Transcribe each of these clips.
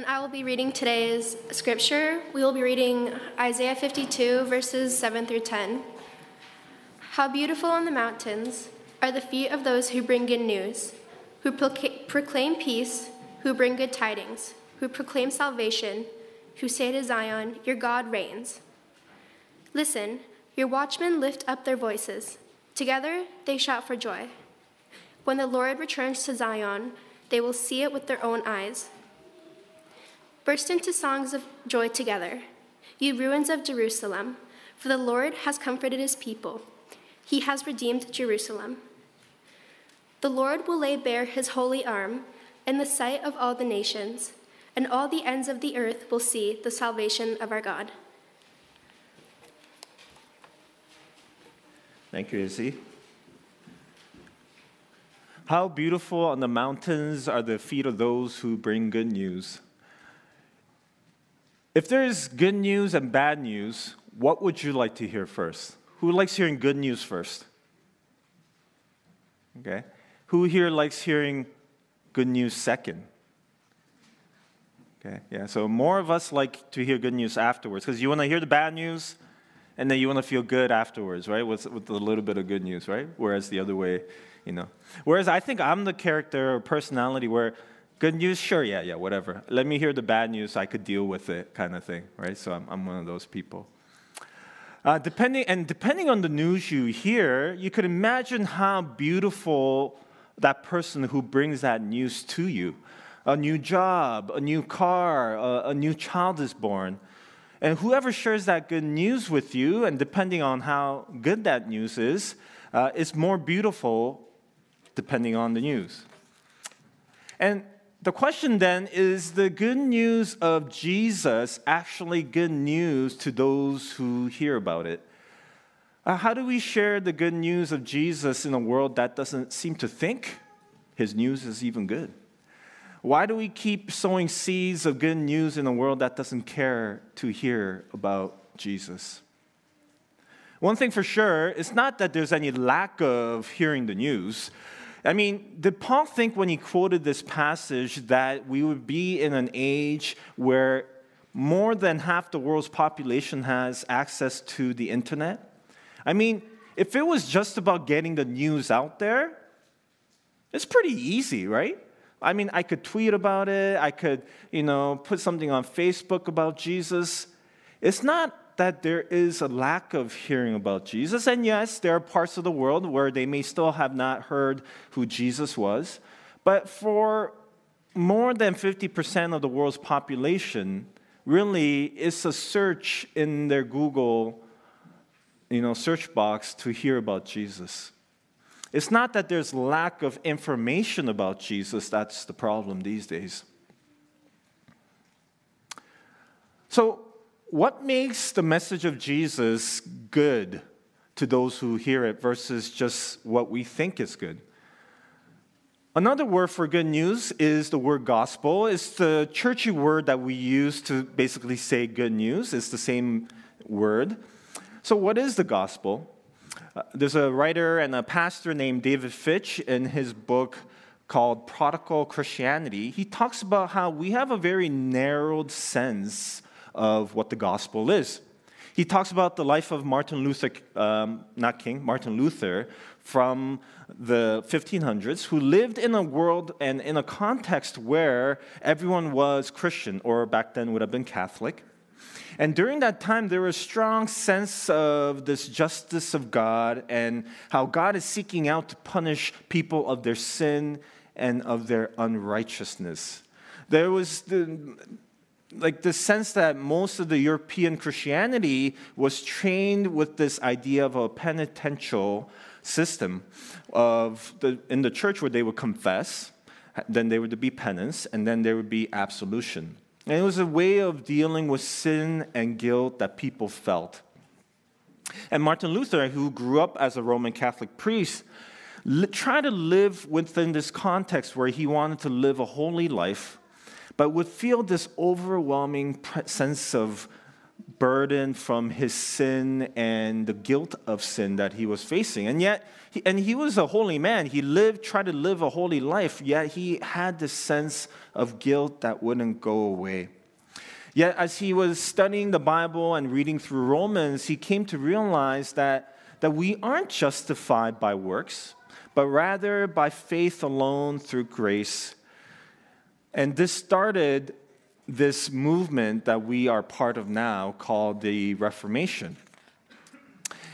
And I will be reading today's scripture. We will be reading Isaiah 52, verses 7 through 10. How beautiful on the mountains are the feet of those who bring good news, who proclaim peace, who bring good tidings, who proclaim salvation, who say to Zion, Your God reigns. Listen, your watchmen lift up their voices. Together they shout for joy. When the Lord returns to Zion, they will see it with their own eyes. Burst into songs of joy together, you ruins of Jerusalem, for the Lord has comforted his people. He has redeemed Jerusalem. The Lord will lay bare his holy arm in the sight of all the nations, and all the ends of the earth will see the salvation of our God. Thank you, Izzy. How beautiful on the mountains are the feet of those who bring good news. If there is good news and bad news, what would you like to hear first? Who likes hearing good news first? Okay. Who here likes hearing good news second? Okay, yeah, so more of us like to hear good news afterwards because you want to hear the bad news and then you want to feel good afterwards, right? With, with a little bit of good news, right? Whereas the other way, you know. Whereas I think I'm the character or personality where good news, sure, yeah, yeah, whatever. Let me hear the bad news, I could deal with it, kind of thing, right? So I'm, I'm one of those people. Uh, depending, and depending on the news you hear, you could imagine how beautiful that person who brings that news to you. A new job, a new car, a, a new child is born. And whoever shares that good news with you, and depending on how good that news is, uh, is more beautiful depending on the news. And the question then is the good news of Jesus actually good news to those who hear about it? Uh, how do we share the good news of Jesus in a world that doesn't seem to think his news is even good? Why do we keep sowing seeds of good news in a world that doesn't care to hear about Jesus? One thing for sure, it's not that there's any lack of hearing the news. I mean, did Paul think when he quoted this passage that we would be in an age where more than half the world's population has access to the internet? I mean, if it was just about getting the news out there, it's pretty easy, right? I mean, I could tweet about it, I could, you know, put something on Facebook about Jesus. It's not that there is a lack of hearing about Jesus, and yes, there are parts of the world where they may still have not heard who Jesus was, but for more than 50% of the world's population, really, it's a search in their Google you know, search box to hear about Jesus. It's not that there's lack of information about Jesus, that's the problem these days. So, what makes the message of Jesus good to those who hear it versus just what we think is good? Another word for good news is the word gospel. It's the churchy word that we use to basically say good news. It's the same word. So, what is the gospel? Uh, there's a writer and a pastor named David Fitch in his book called Prodigal Christianity. He talks about how we have a very narrowed sense of what the gospel is. He talks about the life of Martin Luther, um, not King, Martin Luther from the 1500s, who lived in a world and in a context where everyone was Christian, or back then would have been Catholic. And during that time, there was a strong sense of this justice of God and how God is seeking out to punish people of their sin and of their unrighteousness. There was the, like the sense that most of the European Christianity was trained with this idea of a penitential system of the, in the church where they would confess, then there would be penance, and then there would be absolution. And it was a way of dealing with sin and guilt that people felt. And Martin Luther, who grew up as a Roman Catholic priest, tried to live within this context where he wanted to live a holy life, but would feel this overwhelming sense of burden from his sin and the guilt of sin that he was facing. And yet, he, and he was a holy man. He lived, tried to live a holy life, yet he had this sense of guilt that wouldn't go away. Yet, as he was studying the Bible and reading through Romans, he came to realize that, that we aren't justified by works, but rather by faith alone through grace. And this started this movement that we are part of now called the Reformation.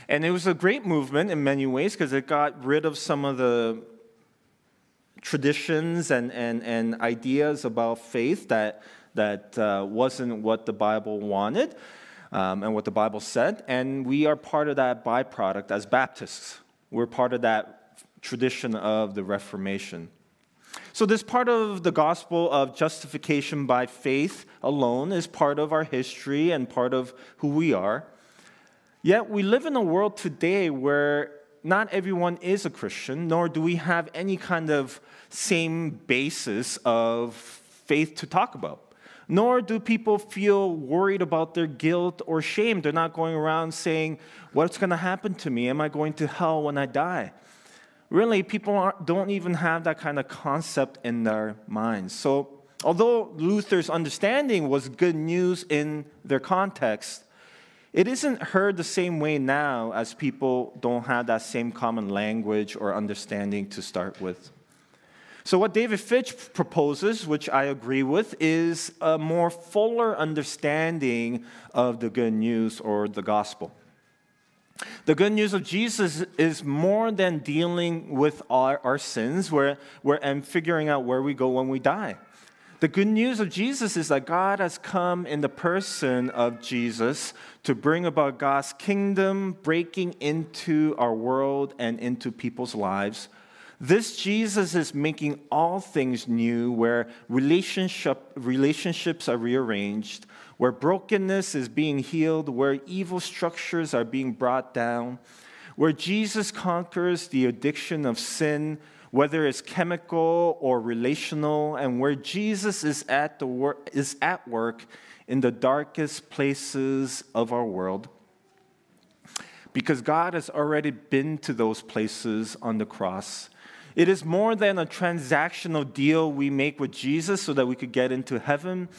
And it was a great movement in many ways because it got rid of some of the traditions and, and, and ideas about faith that, that uh, wasn't what the Bible wanted um, and what the Bible said. And we are part of that byproduct as Baptists. We're part of that tradition of the Reformation. So, this part of the gospel of justification by faith alone is part of our history and part of who we are. Yet, we live in a world today where not everyone is a Christian, nor do we have any kind of same basis of faith to talk about. Nor do people feel worried about their guilt or shame. They're not going around saying, What's going to happen to me? Am I going to hell when I die? Really, people don't even have that kind of concept in their minds. So, although Luther's understanding was good news in their context, it isn't heard the same way now as people don't have that same common language or understanding to start with. So, what David Fitch proposes, which I agree with, is a more fuller understanding of the good news or the gospel. The good news of Jesus is more than dealing with our, our sins where, where, and figuring out where we go when we die. The good news of Jesus is that God has come in the person of Jesus to bring about God's kingdom breaking into our world and into people's lives. This Jesus is making all things new, where relationship, relationships are rearranged, where brokenness is being healed, where evil structures are being brought down, where Jesus conquers the addiction of sin, whether it's chemical or relational, and where Jesus is at, the wor- is at work in the darkest places of our world. Because God has already been to those places on the cross. It is more than a transactional deal we make with Jesus so that we could get into heaven,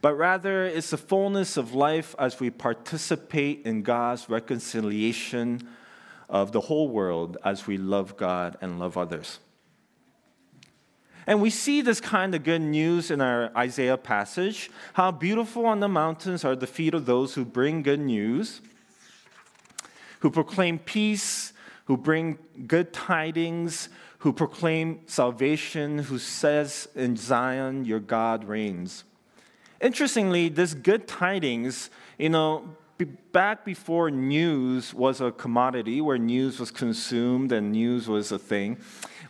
but rather it's the fullness of life as we participate in God's reconciliation of the whole world as we love God and love others. And we see this kind of good news in our Isaiah passage. How beautiful on the mountains are the feet of those who bring good news, who proclaim peace, who bring good tidings, who proclaim salvation, who says in Zion, your God reigns. Interestingly, this good tidings, you know, back before news was a commodity, where news was consumed and news was a thing,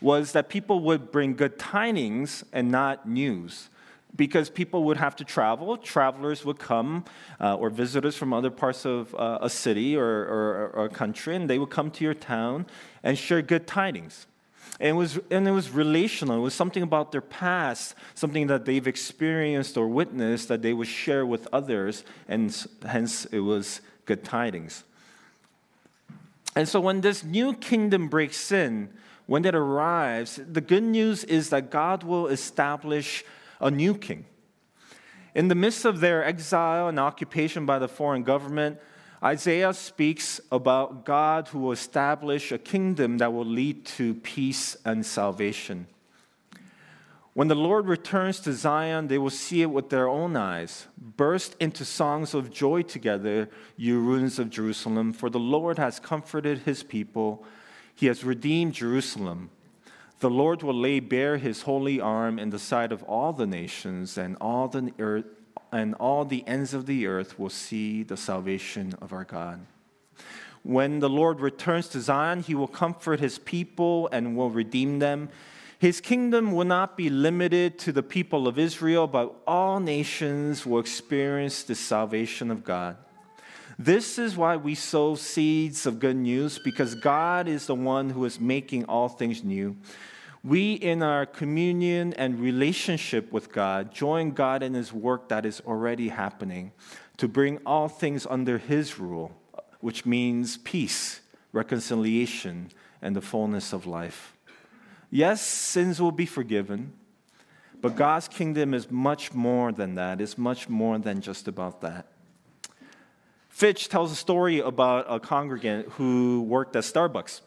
was that people would bring good tidings and not news because people would have to travel. Travelers would come, uh, or visitors from other parts of uh, a city or, or, or, a country, and they would come to your town and share good tidings. And it, was, and it was relational. It was something about their past, something that they've experienced or witnessed that they would share with others, and hence it was good tidings. And so when this new kingdom breaks in, when it arrives, the good news is that God will establish a new king. In the midst of their exile and occupation by the foreign government, Isaiah speaks about God who will establish a kingdom that will lead to peace and salvation. When the Lord returns to Zion, they will see it with their own eyes. Burst into songs of joy together, you ruins of Jerusalem, for the Lord has comforted his people. He has redeemed Jerusalem. The Lord will lay bare his holy arm in the sight of all the nations, and all the earth, and all the ends of the earth will see the salvation of our God. When the Lord returns to Zion, he will comfort his people and will redeem them. His kingdom will not be limited to the people of Israel, but all nations will experience the salvation of God. This is why we sow seeds of good news, because God is the one who is making all things new. We, in our communion and relationship with God, join God in His work that is already happening to bring all things under His rule, which means peace, reconciliation, and the fullness of life. Yes, sins will be forgiven, but God's kingdom is much more than that. It's much more than just about that. Fitch tells a story about a congregant who worked at Starbucks.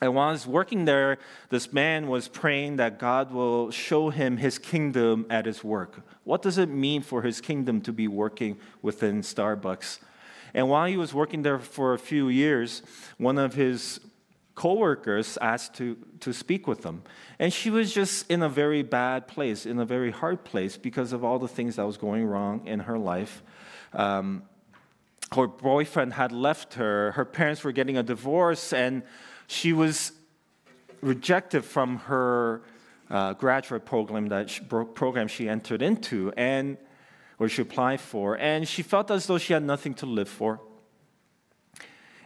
And while was working there, this man was praying that God will show him his kingdom at his work. What does it mean for his kingdom to be working within Starbucks? And while he was working there for a few years, one of his coworkers asked to, to speak with him. And she was just in a very bad place, in a very hard place, because of all the things that was going wrong in her life. Um, her boyfriend had left her, her parents were getting a divorce, and she was rejected from her uh, graduate program that she, program she entered into and or she applied for and she felt as though she had nothing to live for.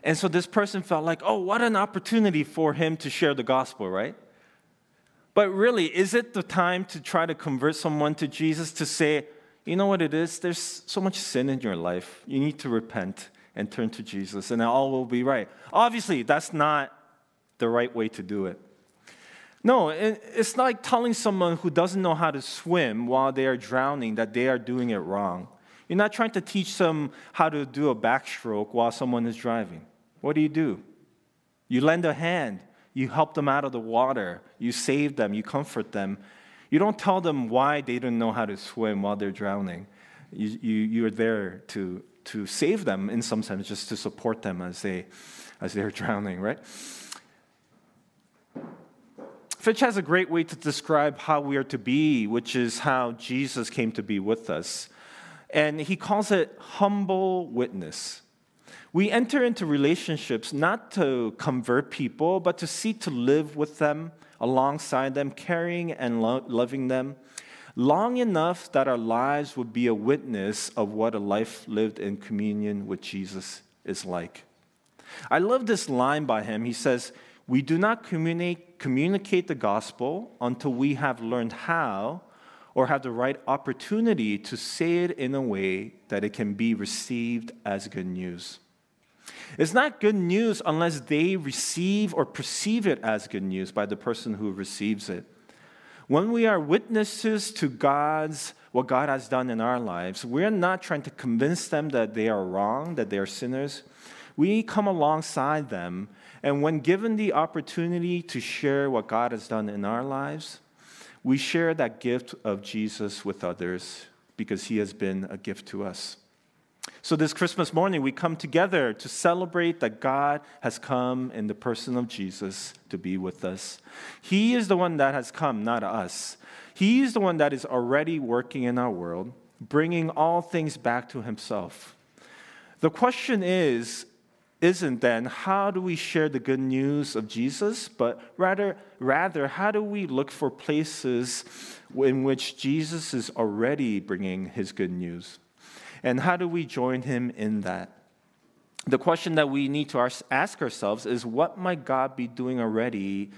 And so this person felt like oh what an opportunity for him to share the gospel right? But really is it the time to try to convert someone to jesus to say you know what it is there's so much sin in your life you need to repent and turn to jesus and all will be right obviously that's not the right way to do it. No, it's like telling someone who doesn't know how to swim while they are drowning that they are doing it wrong. You're not trying to teach them how to do a backstroke while someone is driving. What do you do? You lend a hand, you help them out of the water, you save them, you comfort them. You don't tell them why they don't know how to swim while they're drowning. You, you, you're there to, to save them in some sense, just to support them as, they, as they're drowning, right? Fitch has a great way to describe how we are to be, which is how Jesus came to be with us. And he calls it humble witness. We enter into relationships not to convert people, but to seek to live with them, alongside them, caring and lo- loving them, long enough that our lives would be a witness of what a life lived in communion with Jesus is like. I love this line by him. He says, We do not communicate communicate the gospel until we have learned how or have the right opportunity to say it in a way that it can be received as good news. It's not good news unless they receive or perceive it as good news by the person who receives it. When we are witnesses to God's what God has done in our lives, we're not trying to convince them that they are wrong, that they are sinners. We come alongside them and when given the opportunity to share what God has done in our lives, we share that gift of Jesus with others because he has been a gift to us. So, this Christmas morning, we come together to celebrate that God has come in the person of Jesus to be with us. He is the one that has come, not us. He is the one that is already working in our world, bringing all things back to himself. The question is isn't then how do we share the good news of Jesus, but rather, rather how do we look for places in which Jesus is already bringing his good news? And how do we join him in that? The question that we need to ask ourselves is what might God be doing already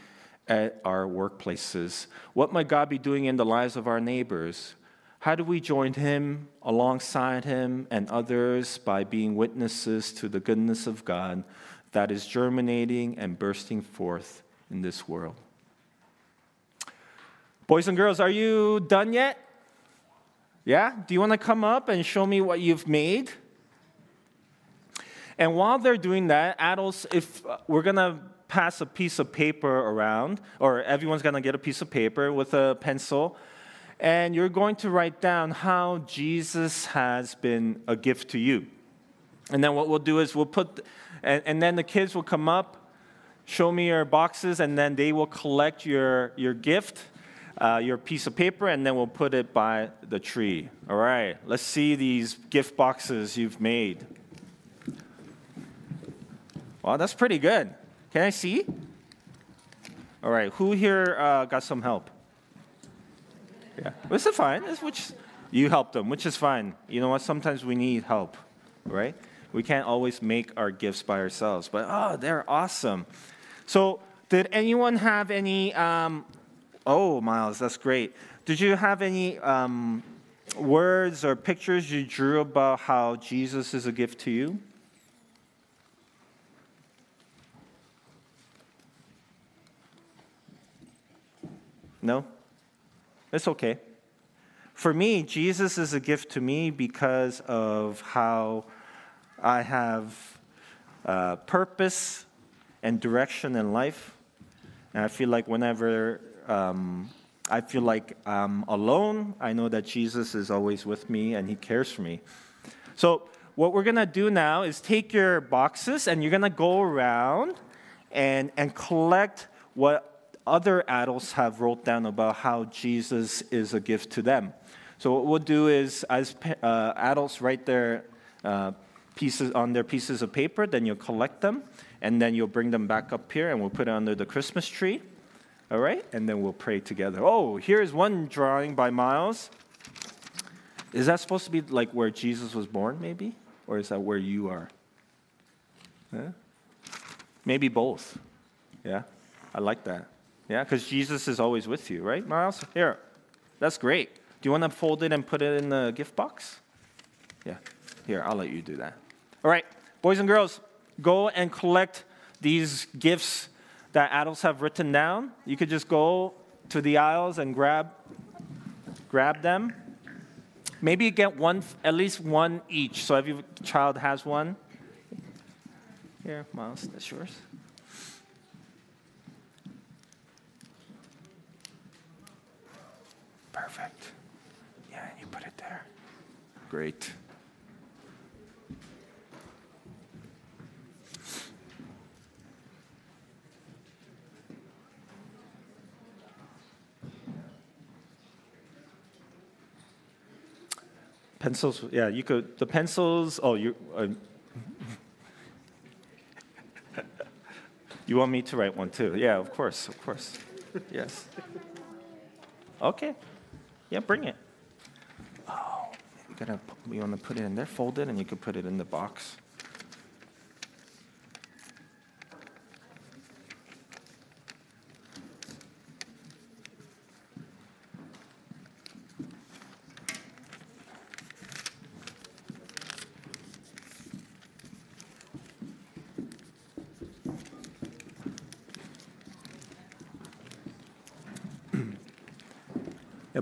at our workplaces? What might God be doing in the lives of our neighbors? How do we join him alongside him and others by being witnesses to the goodness of God that is germinating and bursting forth in this world? Boys and girls, are you done yet? Yeah? Do you want to come up and show me what you've made? And while they're doing that, adults, if uh, we're going to pass a piece of paper around, or everyone's going to get a piece of paper with a pencil, and you're going to write down how Jesus has been a gift to you. And then what we'll do is we'll put, and, and then the kids will come up, show me your boxes, and then they will collect your, your gift, uh, your piece of paper, and then we'll put it by the tree. All right, let's see these gift boxes you've made. Wow, that's pretty good. Can I see? All right, who here uh, got some help? Yeah, which is fine. It's which you helped them, which is fine. You know what? Sometimes we need help, right? We can't always make our gifts by ourselves, but oh, they're awesome. So, did anyone have any um, Oh, Miles, that's great. Did you have any um, words or pictures you drew about how Jesus is a gift to you? No? It's okay. For me, Jesus is a gift to me because of how I have uh, purpose and direction in life. And I feel like whenever um, I feel like I'm alone, I know that Jesus is always with me and He cares for me. So, what we're going to do now is take your boxes and you're going to go around and, and collect what other adults have wrote down about how Jesus is a gift to them. So what we'll do is, as uh, adults write their uh, pieces on their pieces of paper, then you'll collect them, and then you'll bring them back up here, and we'll put it under the Christmas tree. All right, and then we'll pray together. Oh, here's one drawing by Miles. Is that supposed to be like where Jesus was born, maybe? Or is that where you are? Yeah? Maybe both. Yeah? I like that. Yeah, because Jesus is always with you, right, Miles? Here, that's great. Do you want to fold it and put it in the gift box? Yeah. Here, I'll let you do that. All right, boys and girls, go and collect these gifts that adults have written down. You could just go to the aisles and grab grab them. Maybe get one, at least one each. So every child has one. Here, Miles, that's yours. Perfect. Yeah, you put it there. Great. Pencils, yeah, you could, the pencils, oh, you, uh, you want me to write one too? Yeah, of course, of course. Yes. Okay. Yeah, bring it. Oh, you gotta, you wanna put it in there, fold it, and you can put it in the box.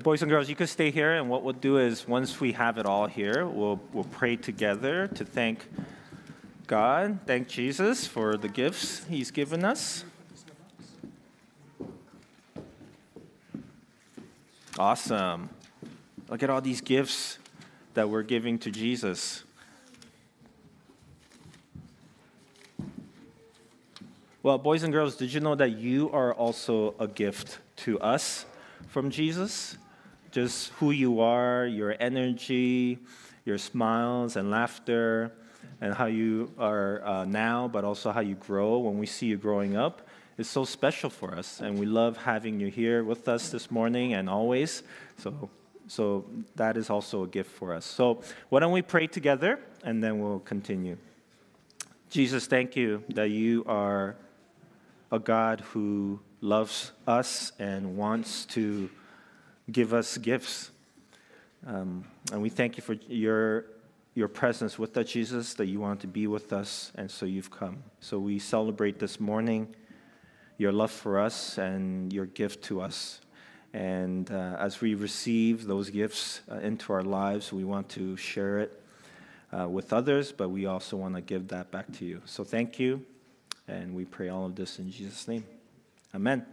Boys and girls, you can stay here, and what we'll do is once we have it all here, we'll, we'll pray together to thank God, thank Jesus for the gifts He's given us. Awesome. Look at all these gifts that we're giving to Jesus. Well, boys and girls, did you know that you are also a gift to us from Jesus? Just who you are, your energy, your smiles and laughter, and how you are uh, now, but also how you grow when we see you growing up is so special for us. And we love having you here with us this morning and always. So, so that is also a gift for us. So, why don't we pray together and then we'll continue. Jesus, thank you that you are a God who loves us and wants to give us gifts. Um, and we thank you for your, your presence with us, Jesus, that you want to be with us, and so you've come. So we celebrate this morning your love for us and your gift to us. And uh, as we receive those gifts uh, into our lives, we want to share it uh, with others, but we also want to give that back to you. So thank you, and we pray all of this in Jesus' name. Amen.